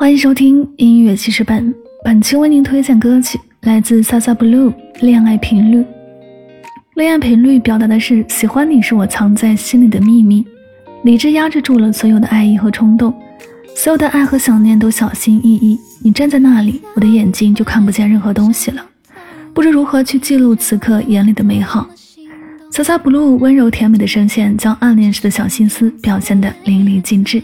欢迎收听音乐记事本，本期为您推荐歌曲来自 Sasa Blue《恋爱频率》。恋爱频率表达的是喜欢你是我藏在心里的秘密，理智压制住了所有的爱意和冲动，所有的爱和想念都小心翼翼。你站在那里，我的眼睛就看不见任何东西了，不知如何去记录此刻眼里的美好。Sasa Blue 温柔甜美的声线，将暗恋时的小心思表现得淋漓尽致。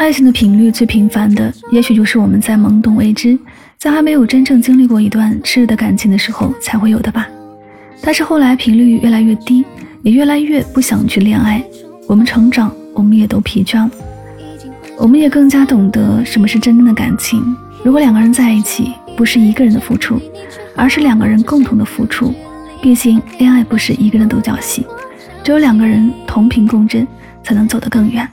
爱情的频率最频繁的，也许就是我们在懵懂未知，在还没有真正经历过一段炽热的感情的时候才会有的吧。但是后来频率越来越低，也越来越不想去恋爱。我们成长，我们也都疲倦了，我们也更加懂得什么是真正的感情。如果两个人在一起，不是一个人的付出，而是两个人共同的付出。毕竟恋爱不是一个人独角戏，只有两个人同频共振，才能走得更远。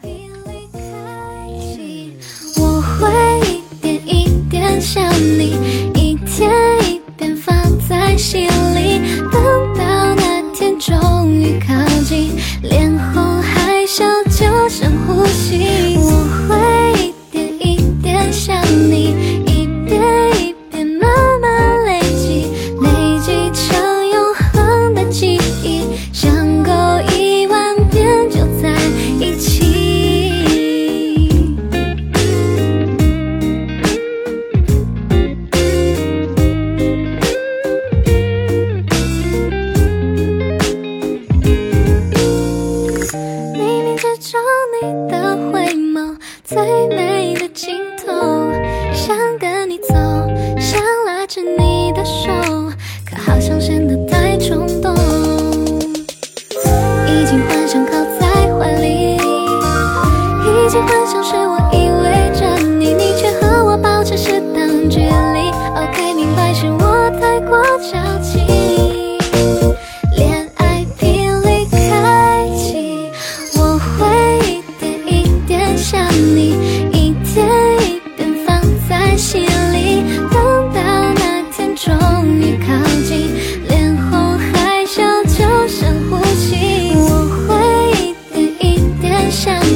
最美的镜想